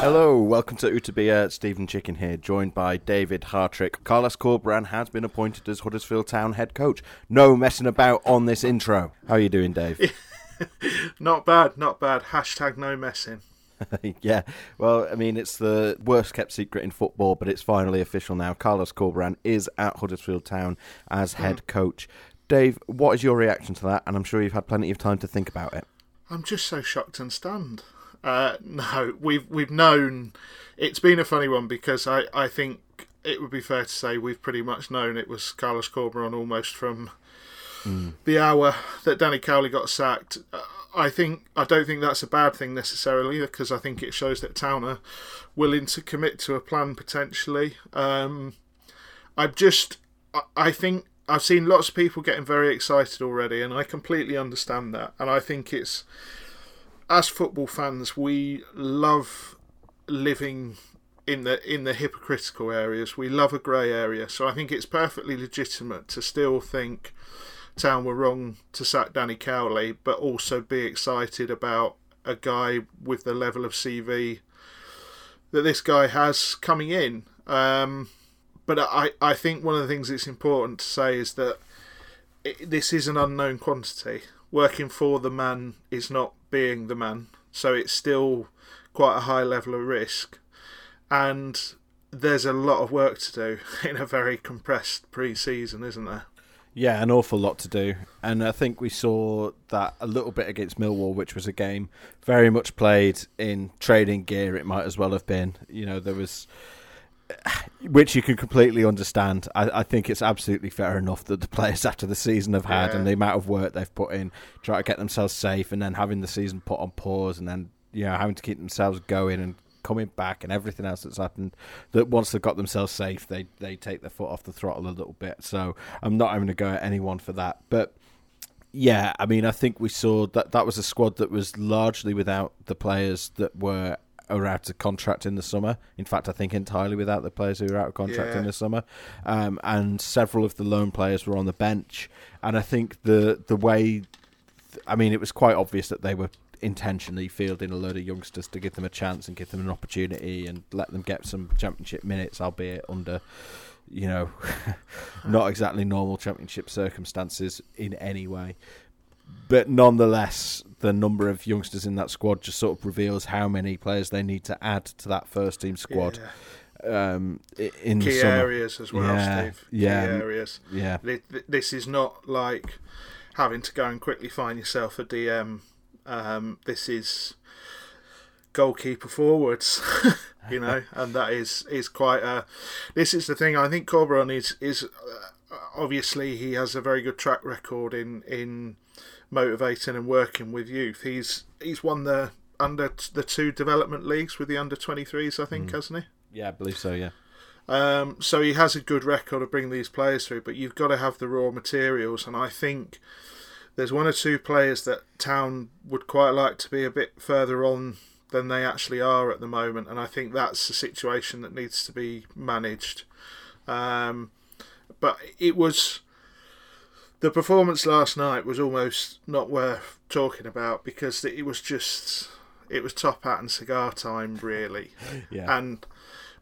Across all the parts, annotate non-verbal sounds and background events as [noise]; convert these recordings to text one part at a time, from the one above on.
Hello, welcome to Utabia. Steven Chicken here, joined by David Hartrick. Carlos Corberán has been appointed as Huddersfield Town head coach. No messing about on this intro. How are you doing, Dave? [laughs] not bad, not bad. Hashtag no messing. [laughs] yeah, well, I mean, it's the worst kept secret in football, but it's finally official now. Carlos Corberán is at Huddersfield Town as head mm. coach. Dave, what is your reaction to that? And I'm sure you've had plenty of time to think about it. I'm just so shocked and stunned. Uh, [laughs] no, we've we've known it's been a funny one because I, I think it would be fair to say we've pretty much known it was Carlos Corberán almost from mm. the hour that Danny Cowley got sacked. I think I don't think that's a bad thing necessarily because I think it shows that Town are willing to commit to a plan potentially. Um, I just I think I've seen lots of people getting very excited already, and I completely understand that. And I think it's as football fans, we love living in the in the hypocritical areas. We love a grey area, so I think it's perfectly legitimate to still think Town were wrong to sack Danny Cowley, but also be excited about a guy with the level of CV that this guy has coming in. Um, but I, I think one of the things that's important to say is that it, this is an unknown quantity. Working for the man is not being the man. So it's still quite a high level of risk. And there's a lot of work to do [laughs] in a very compressed pre season, isn't there? Yeah, an awful lot to do. And I think we saw that a little bit against Millwall, which was a game very much played in training gear, it might as well have been. You know, there was [sighs] which you can completely understand. I, I, think it's absolutely fair enough that the players [laughs] after the season have had yeah. and the amount of work they've put in, try to get themselves safe, and then having the season put on pause, and then you know having to keep themselves going and coming back, and everything else that's happened. That once they've got themselves safe, they they take their foot off the throttle a little bit. So I'm not having to go at anyone for that, but. Yeah, I mean, I think we saw that that was a squad that was largely without the players that were are out of contract in the summer. In fact, I think entirely without the players who were out of contract yeah. in the summer. Um, and several of the loan players were on the bench. And I think the the way, I mean, it was quite obvious that they were intentionally fielding a load of youngsters to give them a chance and give them an opportunity and let them get some championship minutes, albeit under you know, [laughs] not exactly normal championship circumstances in any way but nonetheless, the number of youngsters in that squad just sort of reveals how many players they need to add to that first team squad. Yeah. Um, in key areas as well, yeah, Steve. Yeah, key areas. Yeah, this is not like having to go and quickly find yourself a DM. Um, this is goalkeeper forwards, [laughs] you know, and that is is quite a. This is the thing. I think Corberán is is uh, obviously he has a very good track record in in motivating and working with youth. He's he's won the under the two development leagues with the under 23s, I think, mm. hasn't he? Yeah, I believe so. Yeah. Um, so he has a good record of bringing these players through, but you've got to have the raw materials, and I think there's one or two players that Town would quite like to be a bit further on than they actually are at the moment, and I think that's a situation that needs to be managed. Um, but it was the performance last night was almost not worth talking about because it was just it was top hat and cigar time really [laughs] yeah and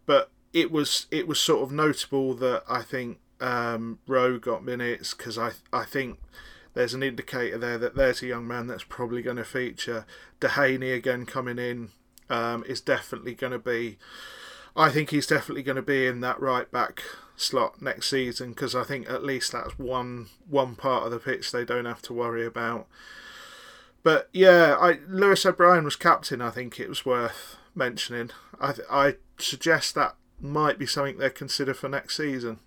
but it was it was sort of notable that I think um, Rowe got minutes because I I think there's an indicator there that there's a young man that's probably going to feature. Duhaney again coming in um, is definitely going to be. I think he's definitely going to be in that right back slot next season because I think at least that's one one part of the pitch they don't have to worry about. But yeah, I Lewis O'Brien was captain. I think it was worth mentioning. I I suggest that might be something they consider for next season.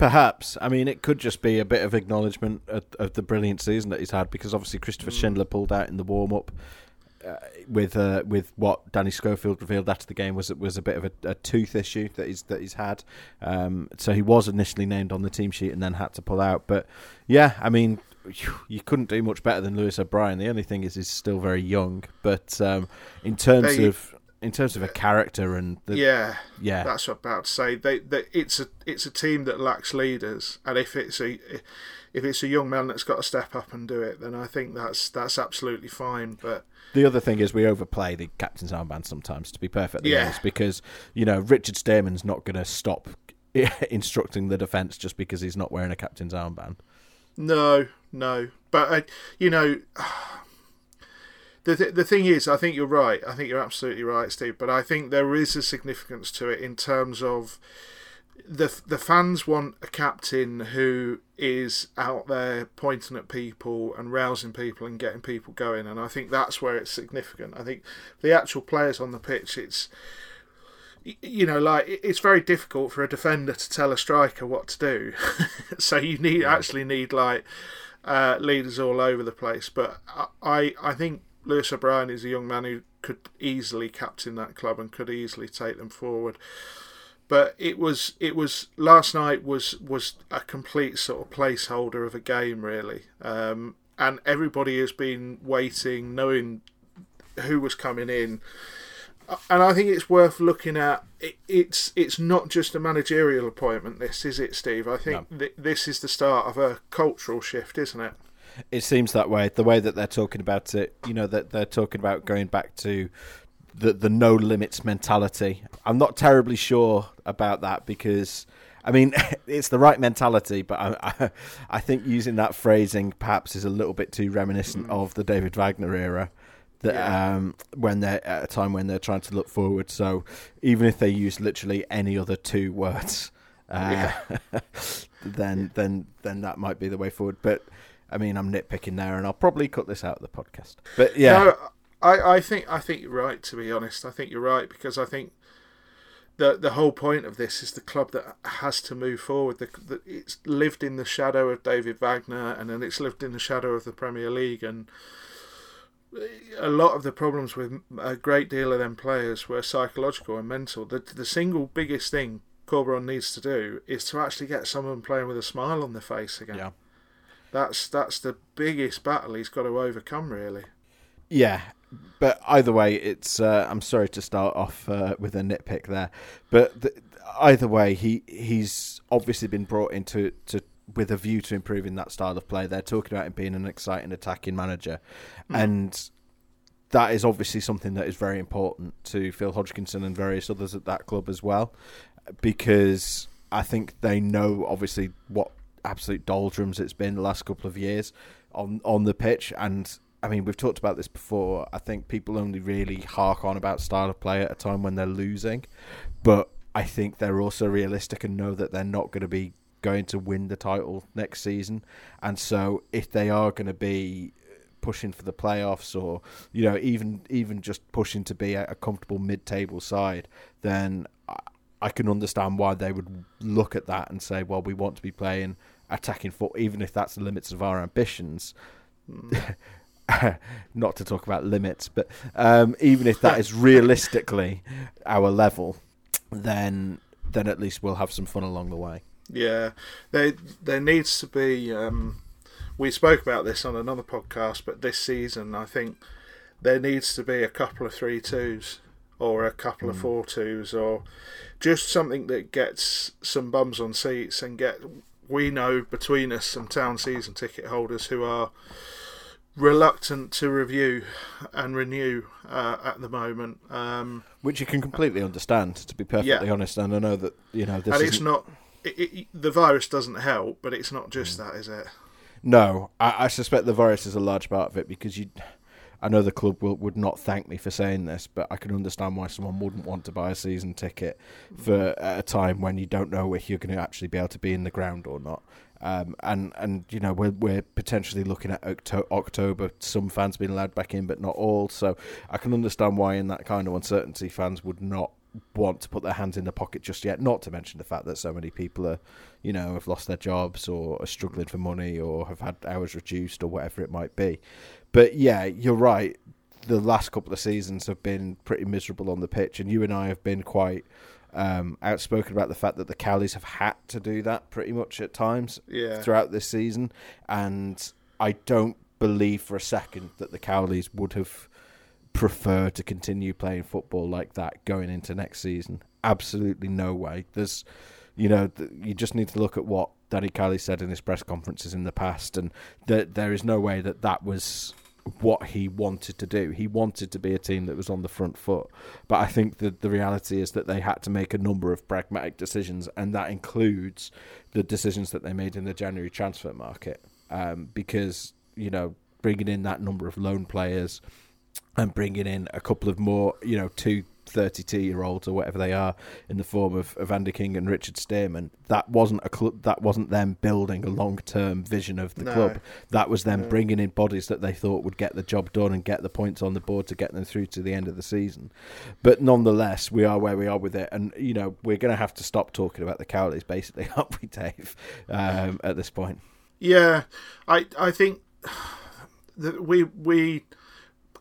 Perhaps. I mean, it could just be a bit of acknowledgement of, of the brilliant season that he's had because obviously Christopher mm. Schindler pulled out in the warm up uh, with uh, with what Danny Schofield revealed after the game was was a bit of a, a tooth issue that he's that he's had. Um, so he was initially named on the team sheet and then had to pull out. But yeah, I mean, you couldn't do much better than Lewis O'Brien. The only thing is he's still very young. But um, in terms of in terms of a character and the, yeah, yeah, that's what I'm about to say. They, they, it's a it's a team that lacks leaders, and if it's a if it's a young man that's got to step up and do it, then I think that's that's absolutely fine. But the other thing is we overplay the captain's armband sometimes, to be perfectly Yeah. honest, because you know Richard Stearman's not going to stop [laughs] instructing the defence just because he's not wearing a captain's armband. No, no. But uh, you know, the th- the thing is, I think you're right. I think you're absolutely right, Steve. But I think there is a significance to it in terms of the the fans want a captain who is out there pointing at people and rousing people and getting people going. And I think that's where it's significant. I think the actual players on the pitch, it's you know, like it's very difficult for a defender to tell a striker what to do. [laughs] so you need actually need like uh, leaders all over the place. But I- I I think Lewis O'Brien is a young man who could easily captain that club and could easily take them forward. But it was it was last night was was a complete sort of placeholder of a game really, um, and everybody has been waiting, knowing who was coming in and I think it's worth looking at. It, it's it's not just a managerial appointment. This is it, Steve. I think th- this is the start of a cultural shift, isn't it? It seems that way. The way that they're talking about it, you know, that they're talking about going back to the the no limits mentality. I'm not terribly sure about that because. I mean, [laughs] it's the right mentality, but I, I, I think using that phrasing perhaps is a little bit too reminiscent of the David Wagner era. That Yeah. um, when they're at a time when they're trying to look forward. So even if they use literally any other two words, uh, [laughs] then then then that might be the way forward. But I mean, I'm nitpicking there, and I'll probably cut this out of the podcast. But yeah, No, I, I think I think you're right. To be honest, I think you're right because I think the the whole point of this is the club that has to move forward. The, the, it's lived in the shadow of David Wagner, and then it's lived in the shadow of the Premier League, and a lot of the problems with a great deal of them players were psychological and mental. The the single biggest thing Corberán needs to do is to actually get someone playing with a smile on their face again. yeah, That's that's the biggest battle he's got to overcome, really. yeah. But either way, it's. Uh, I'm sorry to start off uh, with a nitpick there, but th- either way, he he's obviously been brought into to with a view to improving that style of play. They're talking about him being an exciting attacking manager, and that is obviously something that is very important to Phil Hodgkinson and various others at that club as well, because I think they know obviously what absolute doldrums it's been the last couple of years on on the pitch, and I mean we've talked about this before. I think people only really hark on about style of play at a time when they're losing, but I think they're also realistic and know that they're not going to be going to win the title next season, and so if they are going to be pushing for the playoffs or you know even even just pushing to be a, a comfortable mid-table side then I, can understand why they would look at that and say well we want to be playing attacking foot even if that's the limits of our ambitions [laughs] not to talk about limits but um, even if that is [laughs] realistically our level then then at least we'll have some fun along the way Yeah, there there needs to be. Um, we spoke about this on another podcast, but this season I think there needs to be a couple of three twos or a couple of four twos or just something that gets some bums on seats and get we know between us some town season ticket holders who are reluctant to review and renew uh, at the moment. Um, which you can completely understand to be perfectly Yeah. honest and I know that you know this and it's isn't- not. It, it, the virus doesn't help, but it's not just that, is it? No, I, I suspect the virus is a large part of it because you. I know the club will, would not thank me for saying this, but I can understand why someone wouldn't want to buy a season ticket for at a time when you don't know if you're going to actually be able to be in the ground or not. Um, and and you know we're we're potentially looking at Octo- October. Some fans being allowed back in, but not all. So I can understand why, in that kind of uncertainty, fans would not want to put their hands in the pocket just yet. Not to mention the fact that so many people are, you know, have lost their jobs or are struggling for money or have had hours reduced or whatever it might be. But yeah, you're right. The last couple of seasons have been pretty miserable on the pitch, and you and I have been quite um, outspoken about the fact that the Cowleys have had to do that pretty much at times Yeah. throughout this season. And I don't believe for a second that the Cowleys would have prefer to continue playing football like that going into next season. Absolutely no way. There's, you know, you just need to look at what Danny Cowley said in his press conferences in the past, and that there is no way that that was what he wanted to do. He wanted to be a team that was on the front foot. But I think that the reality is that they had to make a number of pragmatic decisions, and that includes the decisions that they made in the January transfer market. Um, because, you know, bringing in that number of loan players and bringing in a couple of more, you know, two 32 year olds or whatever they are in the form of, of Andy King and Richard Stearman. That wasn't a club. That wasn't them building a long term vision of the no. club. That was them no. bringing in bodies that they thought would get the job done and get the points on the board to get them through to the end of the season. But nonetheless, we are where we are with it, and you know we're going to have to stop talking about the Cowleys, basically, [laughs] aren't we, Dave? Um, at this point. Yeah, I I think that we we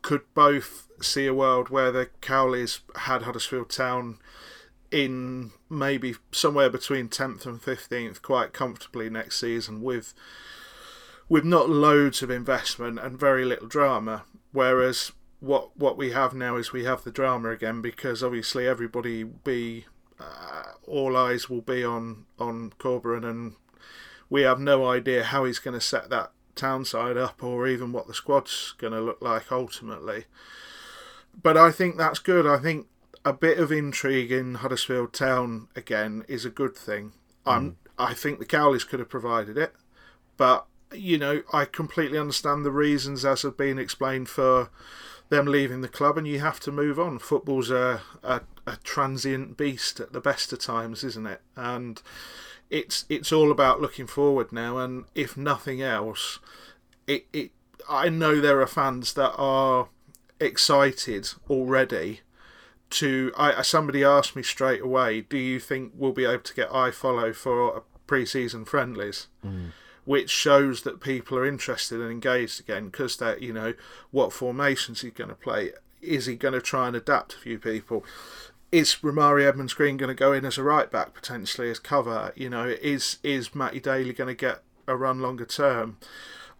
could both see a world where the Cowleys had Huddersfield Town in maybe somewhere between 10th and 15th quite comfortably next season with with not loads of investment and very little drama. Whereas what what we have now is we have the drama again because obviously everybody be uh, all eyes will be on on Corberan and we have no idea how he's going to set that town side up or even what the squad's going to look like ultimately but I think that's good. I think a bit of intrigue in Huddersfield Town again is a good thing. I'm. Mm. I think the Cowleys could have provided it, but you know I completely understand the reasons as have been explained for them leaving the club, and you have to move on. Football's a, a, a transient beast at the best of times, isn't it? And it's it's all about looking forward now. And if nothing else, it, it I know there are fans that are excited already to I somebody asked me straight away, do you think we'll be able to get I follow for pre-season friendlies? Mm. Which shows that people are interested and engaged again because that you know what formations he's going to play. Is he going to try and adapt a few people? Is Rarmani Edmonds Green going to go in as a right back potentially as cover? You know, is is Matty Daly going to get a run longer term?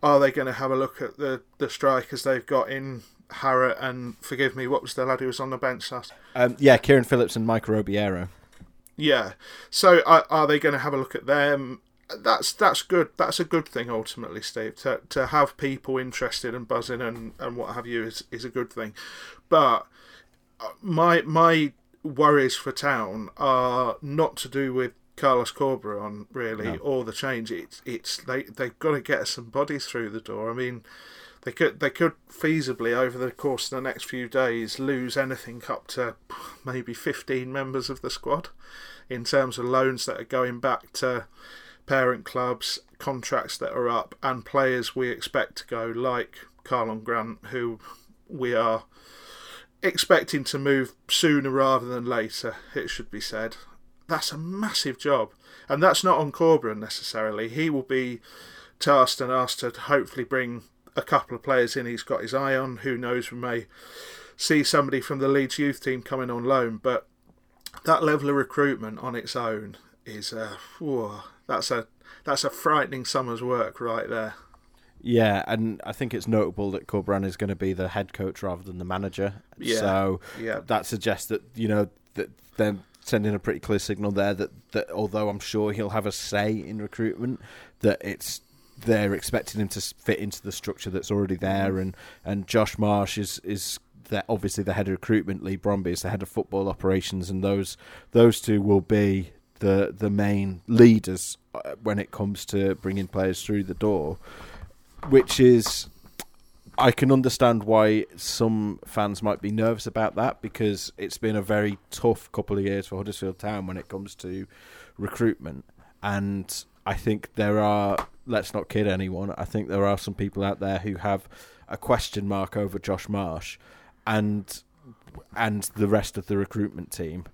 Are they going to have a look at the the strikers they've got in Harratt and forgive me, what was the lad who was on the bench last? Um, yeah, Kieran Phillips and Michael Obiero. Yeah. So are, are they going to have a look at them? That's that's good. That's a good thing ultimately, Steve. To to have people interested and buzzing and, and what have you is, is a good thing. But uh, my my worries for town are not to do with Carlos Corberan really no. or the change. It's it's they they've got to get some bodies through the door. I mean, they could they could feasibly over the course of the next few days lose anything up to maybe 15 members of the squad in terms of loans that are going back to parent clubs, contracts that are up, and players we expect to go like Karlan Grant, who we are expecting to move sooner rather than later. It should be said. That's a massive job, and that's not on Corberan necessarily. He will be tasked and asked to hopefully bring a couple of players in he's got his eye on. Who knows, we may see somebody from the Leeds youth team coming on loan, but that level of recruitment on its own is uh, whoa, that's a that's a frightening summer's work right there. Yeah, and I think it's notable that Corberan is going to be the head coach rather than the manager. Yeah. So yeah. that suggests that you know that they're sending a pretty clear signal there that that although I'm sure he'll have a say in recruitment, that it's they're expecting him to fit into the structure that's already there, and and Josh Marsh is is that obviously the head of recruitment. Leigh Bromby is the head of football operations, and those those two will be the the main leaders uh, when it comes to bringing players through the door, which is. I can understand why some fans might be nervous about that because it's been a very tough couple of years for Huddersfield Town when it comes to recruitment. And I think there are let's not kid anyone. I think there are some people out there who have a question mark over Josh Marsh and and the rest of the recruitment team.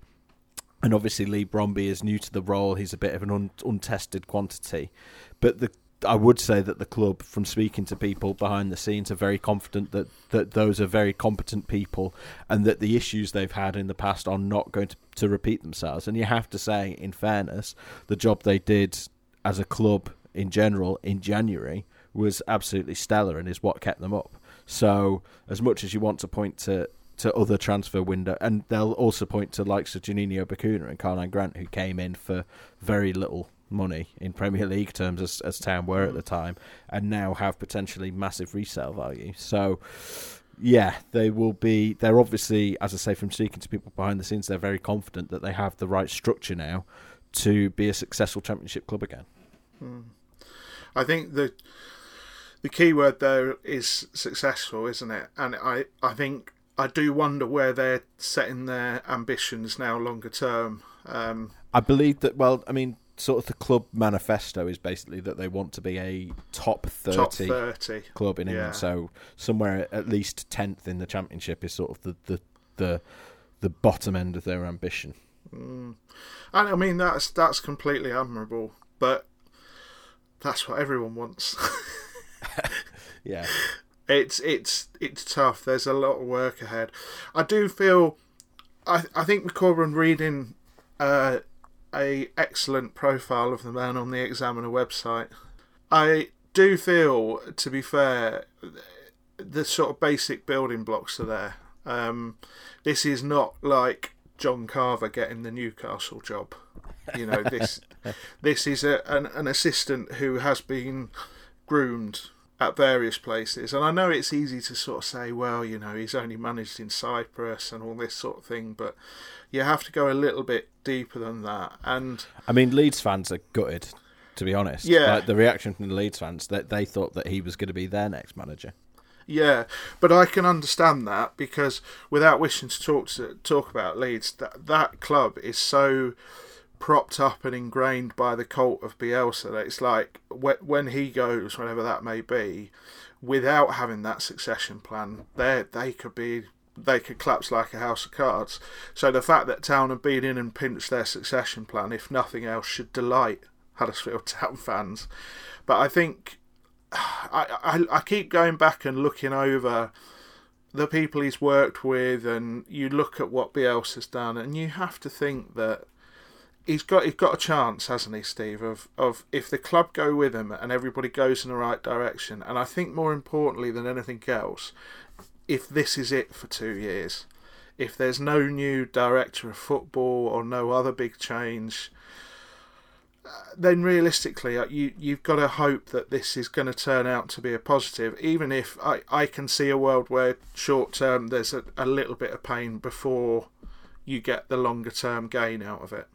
And obviously, Leigh Bromby is new to the role. He's a bit of an un- untested quantity, but the I would say that the club, from speaking to people behind the scenes, are very confident that, that those are very competent people and that the issues they've had in the past are not going to, to repeat themselves. And you have to say, in fairness, the job they did as a club in general in January was absolutely stellar and is what kept them up. So as much as you want to point to to other transfer window, and they'll also point to likes of Juninho Bacuna and Karlan Grant, who came in for very little money in Premier League terms as, as Town were at the time, and now have potentially massive resale value. So, yeah, they will be. They're obviously, as I say, from speaking to people behind the scenes, they're very confident that they have the right structure now to be a successful Championship club again. Hmm. I think the the key word there is successful, isn't it? And I, I think I do wonder where they're setting their ambitions now, longer term. Um, I believe that. Well, I mean, sort of the club manifesto is basically that they want to be a top 30, top 30. club in England. Yeah. So somewhere at least tenth in the championship is sort of the the the, the bottom end of their ambition. Mm. And I mean that's that's completely admirable, but that's what everyone wants. [laughs] Yeah, it's it's it's tough. There's a lot of work ahead. I do feel, I I think McCorburn reading uh, a excellent profile of the man on the Examiner website. I do feel, to be fair, the sort of basic building blocks are there. Um, this is not like John Carver getting the Newcastle job. You know this. [laughs] this is a, an, an assistant who has been groomed at various places. And I know it's easy to sort of say, well, you know, he's only managed in Cyprus and all this sort of thing, but you have to go a little bit deeper than that. And I mean Leeds fans are gutted, to be honest. Yeah. like, the reaction from the Leeds fans that they thought that he was going to be their next manager. yeah, but I can understand that because without wishing to talk to talk about Leeds, that that club is so propped up and ingrained by the cult of Bielsa that it's like wh- when he goes, whenever that may be, without having that succession plan, they they could be they could collapse like a house of cards. So the fact that Town have been in and pinched their succession plan, if nothing else, should delight Huddersfield [laughs] Town fans. But I think [sighs] I, I I keep going back and looking over the people he's worked with, and you look at what Bielsa's done, and you have to think that he's got he's got a chance, hasn't he, Steve? Of of if the club go with him and everybody goes in the right direction, and I think more importantly than anything else, if this is it for two years, if there's no new director of football or no other big change, uh, then realistically, uh, you you've got to hope that this is going to turn out to be a positive. Even if I, I can see a world where short term there's a, a little bit of pain before you get the longer term gain out of it.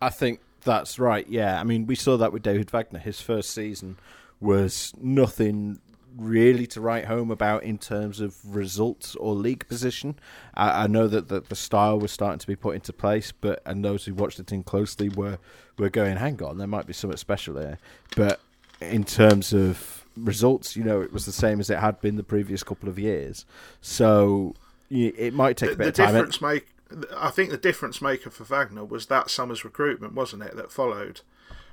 I think that's right. Yeah, I mean, we saw that with David Wagner. His first season was nothing really to write home about in terms of results or league position. I, I know that the, the style was starting to be put into place, but and those who watched the team closely were were going, "Hang on, there might be something special there." But in terms of results, you know, it was the same as it had been the previous couple of years. So it might take The, a bit the of time. difference make I think the difference maker for Wagner was that summer's recruitment, wasn't it? That followed,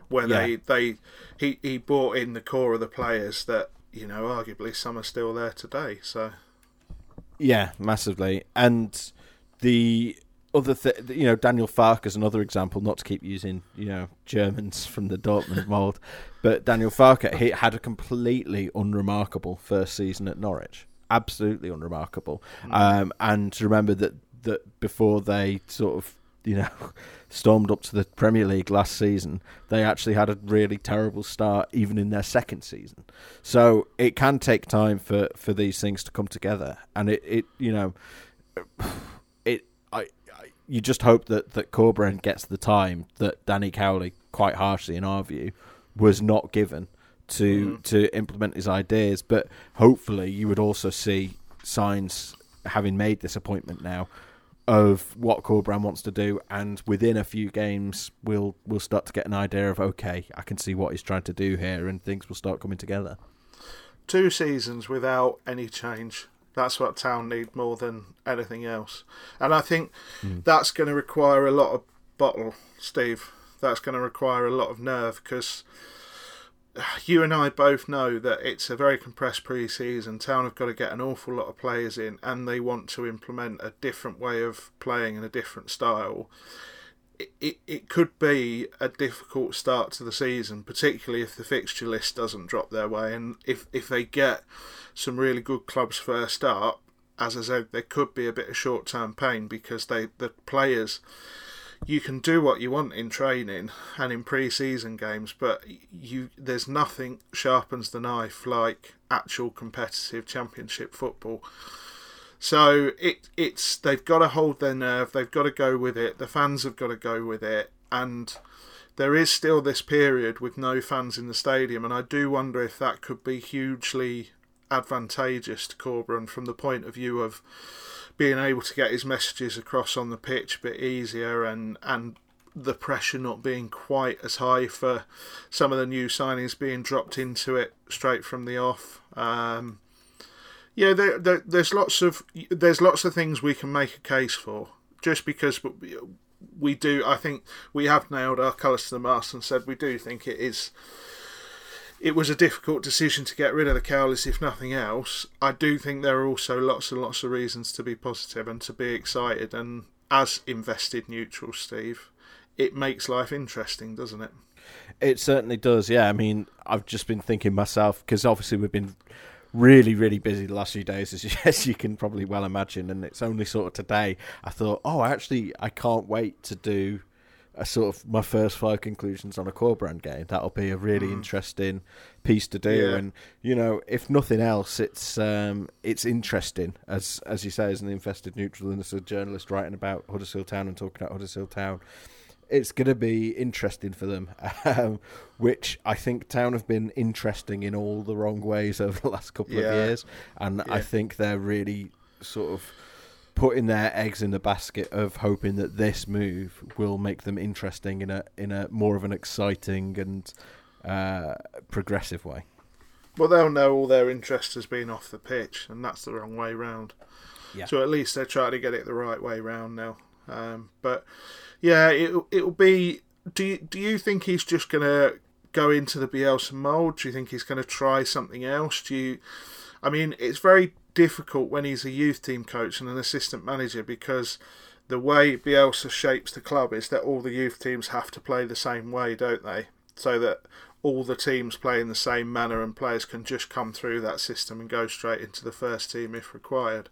where Yeah. they they he he brought in the core of the players that you know arguably some are still there today. So Yeah, massively. And the other thing, you know, Daniel Farke is another example, not to keep using, you know, Germans from the Dortmund [laughs] mould, but Daniel Farke, he had a completely unremarkable first season at Norwich. Absolutely unremarkable. Um, and to remember that, that before they sort of, you know, [laughs] stormed up to the Premier League last season, they actually had a really terrible start even in their second season. So it can take time for, for these things to come together. And it, it you know, [sighs] it I, I you just hope that that Corberán gets the time that Danny Cowley, quite harshly in our view, was not given to mm. to implement his ideas. But hopefully, you would also see signs, having made this appointment now, of what Corberán wants to do, and within a few games, we'll we'll start to get an idea of okay, I can see what he's trying to do here, and things will start coming together. two seasons without any change. That's what Town need more than anything else. And I think hmm. that's going to require a lot of bottle, Steve. That's going to require a lot of nerve because [sighs] you and I both know that it's a very compressed pre-season. Town have got to get an awful lot of players in, and they want to implement a different way of playing and a different style. it, it, it could be a difficult start to the season, particularly if the fixture list doesn't drop their way. And if, if they get some really good clubs first up, as I said, there could be a bit of short term pain because they the players you can do what you want in training and in pre-season games, but you there's nothing sharpens the knife like actual competitive championship football. So it it's they've got to hold their nerve. They've got to go with it. The fans have got to go with it, and there is still this period with no fans in the stadium, and I do wonder if that could be hugely advantageous to Corberan from the point of view of being able to get his messages across on the pitch a bit easier and and the pressure not being quite as high for some of the new signings being dropped into it straight from the off. Um, yeah, there, there, there's lots of there's lots of things we can make a case for. Just because we do, I think we have nailed our colours to the mast and said we do think it is it was a difficult decision to get rid of the Cowleys, if nothing else. I do think there are also lots and lots of reasons to be positive and to be excited. And as invested neutral, Steve, it makes life interesting, doesn't it? It certainly does. Yeah, I mean, I've just been thinking myself because obviously we've been really, really busy the last few days, as you, [laughs] as you can probably well imagine. And it's only sort of today I thought, oh, actually, I can't wait to do a sort of my first five conclusions on a Corberán game. That'll be a really mm. interesting piece to do. Yeah. And you know, if nothing else, it's um, it's interesting as as you say, as an invested neutral and as a journalist writing about Huddersfield Town and talking about Huddersfield Town. It's going to be interesting for them, [laughs] um, which I think Town have been interesting in all the wrong ways over the last couple yeah. of years, and yeah. I think they're really sort of putting their eggs in the basket of hoping that this move will make them interesting in a in a more of an exciting and uh, progressive way. Well, they'll know all their interest has been off the pitch, and that's the wrong way round. Yeah. So at least they're trying to get it the right way round now. Um, but yeah, it it'll be. Do you, do you think he's just gonna go into the Bielsa mold? Do you think he's going to try something else? Do you? I mean, it's very difficult when he's a youth team coach and an assistant manager because the way Bielsa shapes the club is that all the youth teams have to play the same way, don't they? So that all the teams play in the same manner and players can just come through that system and go straight into the first team if required.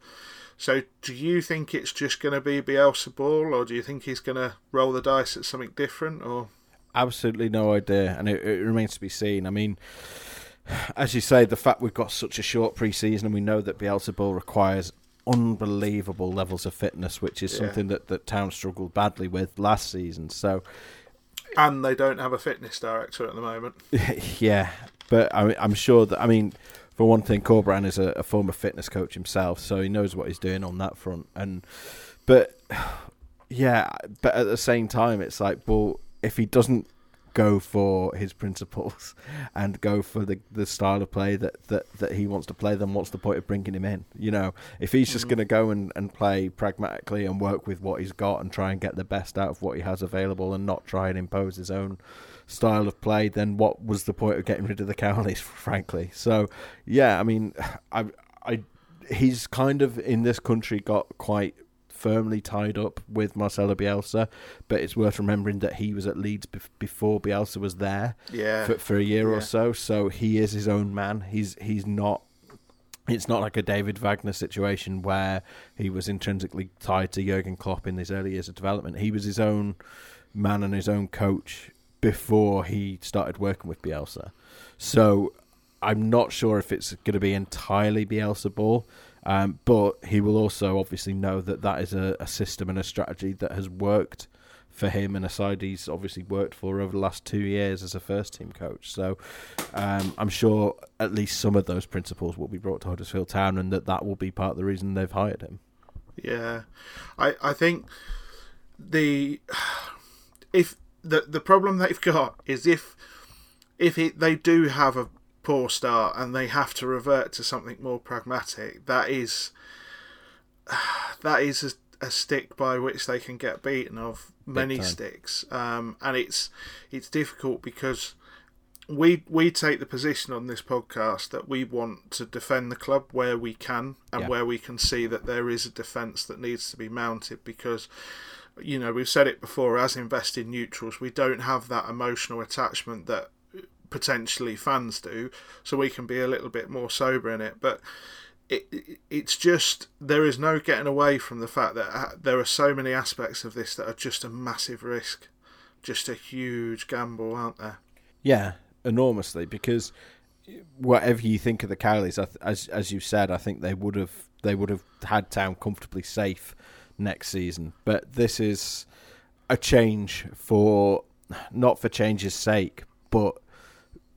So, do you think it's just going to be Bielsa ball, or do you think he's going to roll the dice at something different? Or absolutely no idea, and it, it remains to be seen. I mean, as you say, the fact we've got such a short pre-season and we know that Bielsa Ball requires unbelievable levels of fitness, which is yeah. something that, that Town struggled badly with last season. So, and they don't have a fitness director at the moment. [laughs] yeah, but I, I'm sure that I mean, for one thing, Corberan is a, a former fitness coach himself, so he knows what he's doing on that front. And but [sighs] yeah, but at the same time, it's like, well, if he doesn't go for his principles [laughs] and go for the, the style of play that, that, that he wants to play, then what's the point of bringing him in? You know, if he's just mm-hmm. going to go and, and play pragmatically and work with what he's got and try and get the best out of what he has available and not try and impose his own style of play, then what was the point of getting rid of the Cowleys, [laughs] frankly? So, yeah, I mean, [sighs] I, I, he's kind of in this country got quite firmly tied up with Marcelo Bielsa, but it's worth remembering that he was at Leeds before Bielsa was there yeah. for, for a year yeah. or so. So he is his own man. He's he's not. It's not like a David Wagner situation where he was intrinsically tied to Jurgen Klopp in his early years of development. He was his own man and his own coach before he started working with Bielsa. So I'm not sure if it's going to be entirely Bielsa ball. Um, but he will also obviously know that that is a, a, system and a strategy that has worked for him and a side he's obviously worked for over the last two years as a first team coach. So um, I'm sure at least some of those principles will be brought to Huddersfield Town and that that will be part of the reason they've hired him. Yeah, I I think the [sighs] if the the problem they've got is if if it, they do have a poor start and they have to revert to something more pragmatic, that is [sighs] that is a, a stick by which they can get beaten of many sticks, um, and it's it's difficult because we we take the position on this podcast that we want to defend the club where we can and yeah. where we can see that there is a defence that needs to be mounted because you know, we've said it before. As invested neutrals, we don't have that emotional attachment that potentially fans do, so we can be a little bit more sober in it. But it, it's just there is no getting away from the fact that uh, there are so many aspects of this that are just a massive risk, just a huge gamble, aren't there? Yeah, enormously. Because whatever you think of the Cowleys, as as you said, I think they would have they would have had Town comfortably safe next season. But this is a change for not for change's sake, but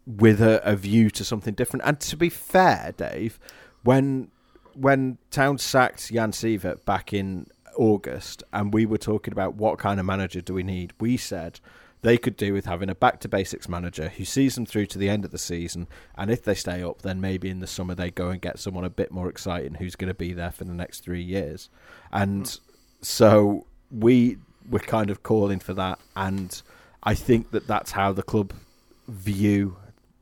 with a, a view to something different. And to be fair, Dave, when when Town sacked Jan Siewert back in August, and we were talking about what kind of manager do we need, we said they could do with having a back to basics manager who sees them through to the end of the season. And if they stay up, then maybe in the summer they go and get someone a bit more exciting who's going to be there for the next three years. And mm. so we were kind of calling for that. And I think that that's how the club view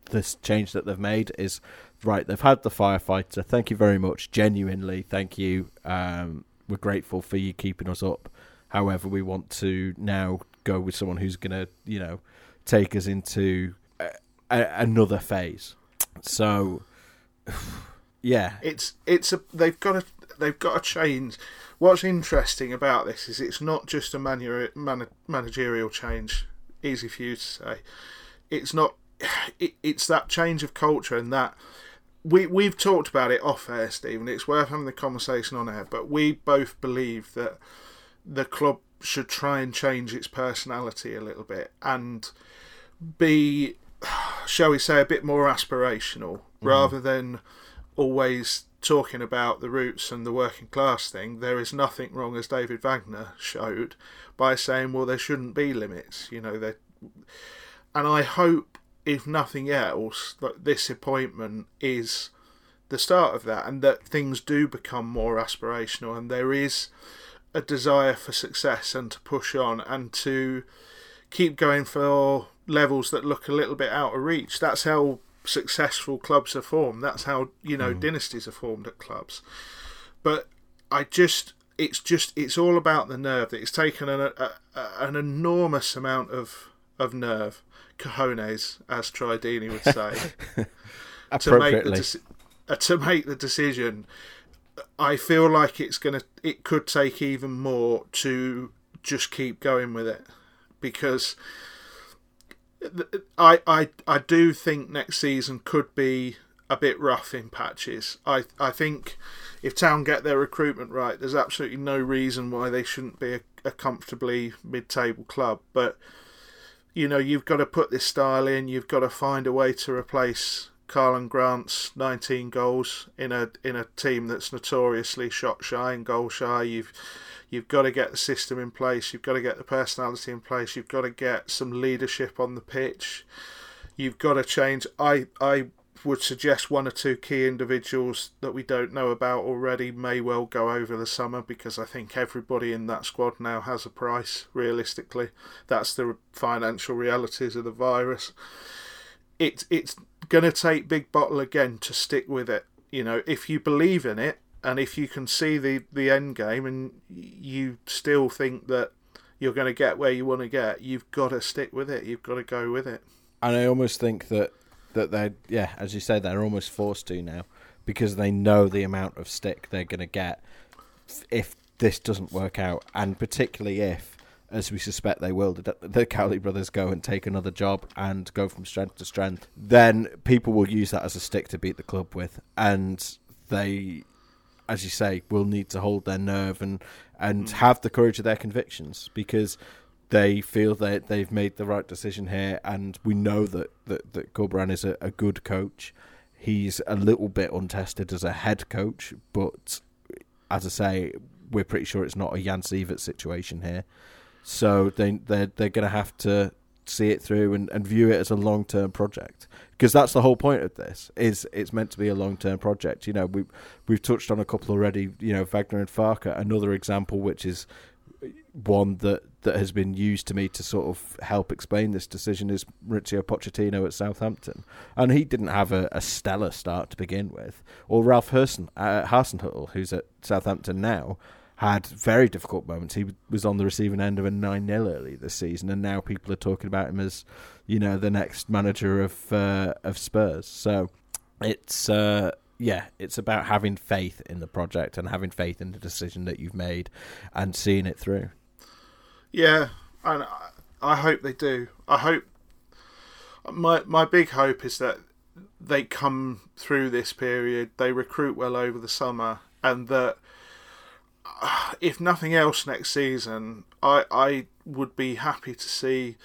this change that they've made is right, they've had the firefighter. Thank you very much. Genuinely, thank you. Um, we're grateful for you keeping us up. However, we want to now go with someone who's going to, you know, take us into a, a, another phase. So, [sighs] yeah, it's it's a they've got a they've got a change. What's interesting about this is it's not just a manu- man- managerial change. Easy for you to say. It's not. It, it's that change of culture and that we we've talked about it off air, Steven. It's worth having the conversation on air, but we both believe that the club should try and change its personality a little bit and be, shall we say, a bit more aspirational mm-hmm. rather than always talking about the roots and the working class thing. There is nothing wrong, as David Wagner showed, by saying, well, there shouldn't be limits. You know, and I hope if nothing else, that this appointment is the start of that, and that things do become more aspirational, and there is a desire for success and to push on and to keep going for levels that look a little bit out of reach. That's how successful clubs are formed. That's how you know mm. dynasties are formed at clubs. But I just, it's just, it's all about the nerve. That it's taken an, a, an enormous amount of of nerve cojones, as Tridini would say, [laughs] to make the de- uh, to make the decision. I feel like it's gonna. It could take even more to just keep going with it, because I I I do think next season could be a bit rough in patches. I I think if Town get their recruitment right, there's absolutely no reason why they shouldn't be a, a comfortably mid-table club. But you know, you've got to put this style in. You've got to find a way to replace Karlan Grant's 19 goals in a in a team that's notoriously shot shy and goal shy. You've you've got to get the system in place. You've got to get the personality in place. You've got to get some leadership on the pitch. You've got to change. I I would suggest one or two key individuals that we don't know about already may well go over the summer because I think everybody in that squad now has a price, realistically. That's the financial realities of the virus. It, it's going to take Big Bottle again to stick with it. You know, if you believe in it and if you can see the, the end game and you still think that you're going to get where you want to get, you've got to stick with it. You've got to go with it. And I almost think that that they yeah, as you say, they're almost forced to now because they know the amount of stick they're going to get if this doesn't work out, and particularly if, as we suspect they will, the, the Cowley brothers go and take another job and go from strength to strength, then people will use that as a stick to beat the club with, and they, as you say, will need to hold their nerve and and mm. have the courage of their convictions because they feel that they've made the right decision here, and we know that that, that Corberán is a, a good coach. He's a little bit untested as a head coach, but as I say, we're pretty sure it's not a Jan Siewert situation here. So they they're they're going to have to see it through and, and view it as a long term project because that's the whole point of this is it's meant to be a long term project. You know we we've touched on a couple already. You know Wagner and Farke, another example which is one that, that has been used to me to sort of help explain this decision is Mauricio Pochettino at Southampton, and he didn't have a, a stellar start to begin with, or Ralph Hersen, uh, who's at Southampton now, had very difficult moments. He was on the receiving end of a 9 0 early this season, and now people are talking about him as, you know, the next manager of uh, of Spurs. So it's. Uh, yeah, it's about having faith in the project and having faith in the decision that you've made and seeing it through. Yeah, and I hope they do. I hope my my big hope is that they come through this period, they recruit well over the summer, and that uh, if nothing else next season, I I would be happy to see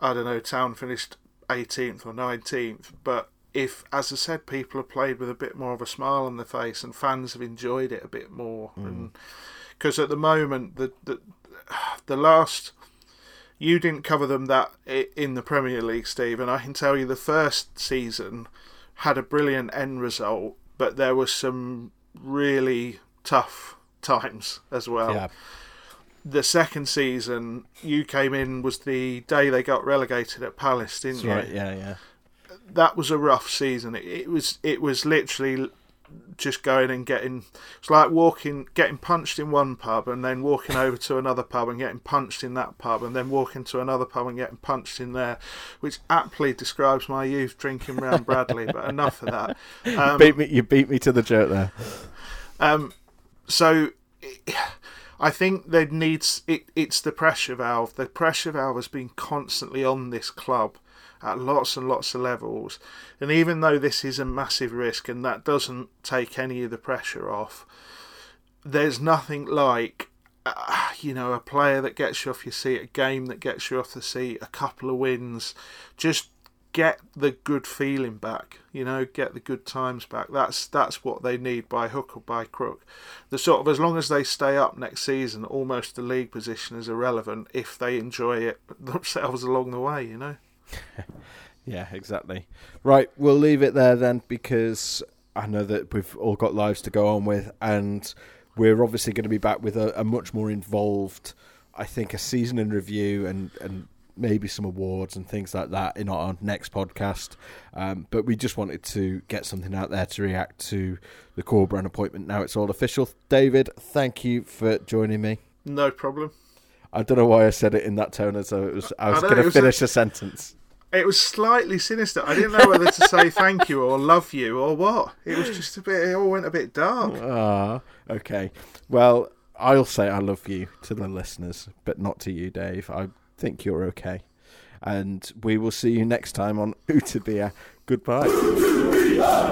I don't know Town finished 18th or 19th, but if, as I said, people have played with a bit more of a smile on their face and fans have enjoyed it a bit more, mm. because at the moment the, the the last you didn't cover them that in the Premier League, Steve, and I can tell you the first season had a brilliant end result, but there were some really tough times as well. Yeah. The second season, you came in was the day they got relegated at Palace, didn't That's you? Right. Yeah, yeah that was a rough season. It, it, was it was literally just going and getting. It's like walking, getting punched in one pub, and then walking over to another pub and getting punched in that pub, and then walking to another pub and getting punched in there, which aptly describes my youth drinking round Bradley. but enough of that. [laughs] Um, beat me, you beat me to the joke there. Um, so. I think there needs it, it's the pressure valve. The pressure valve has been constantly on this club at lots and lots of levels. And even though this is a massive risk and that doesn't take any of the pressure off, there's nothing like uh, you know a player that gets you off your seat, a game that gets you off the seat, a couple of wins, just get the good feeling back. You know, get the good times back. That's that's what they need by hook or by crook. The sort of as long as they stay up next season, almost the league position is irrelevant if they enjoy it [laughs] themselves along the way. You know. [laughs] yeah, exactly. Right, we'll leave it there then because I know that we've all got lives to go on with, and we're obviously going to be back with a, a much more involved, I think, a season in review and and maybe some awards and things like that in our next podcast. Um, but we just wanted to get something out there to react to the Corberán appointment. Now it's all official. David, thank you for joining me. No problem. I don't know why I said it in that tone as though it was I was going to finish a, a sentence. It was slightly sinister. I didn't know whether to say [laughs] thank you or love you or what. It was just a bit. It all went a bit dark. Ah, okay. Well, I'll say I love you to the listeners, but not to you, Dave. I think you're okay. And we will see you next time on [laughs] Utabia. Goodbye. Utabia,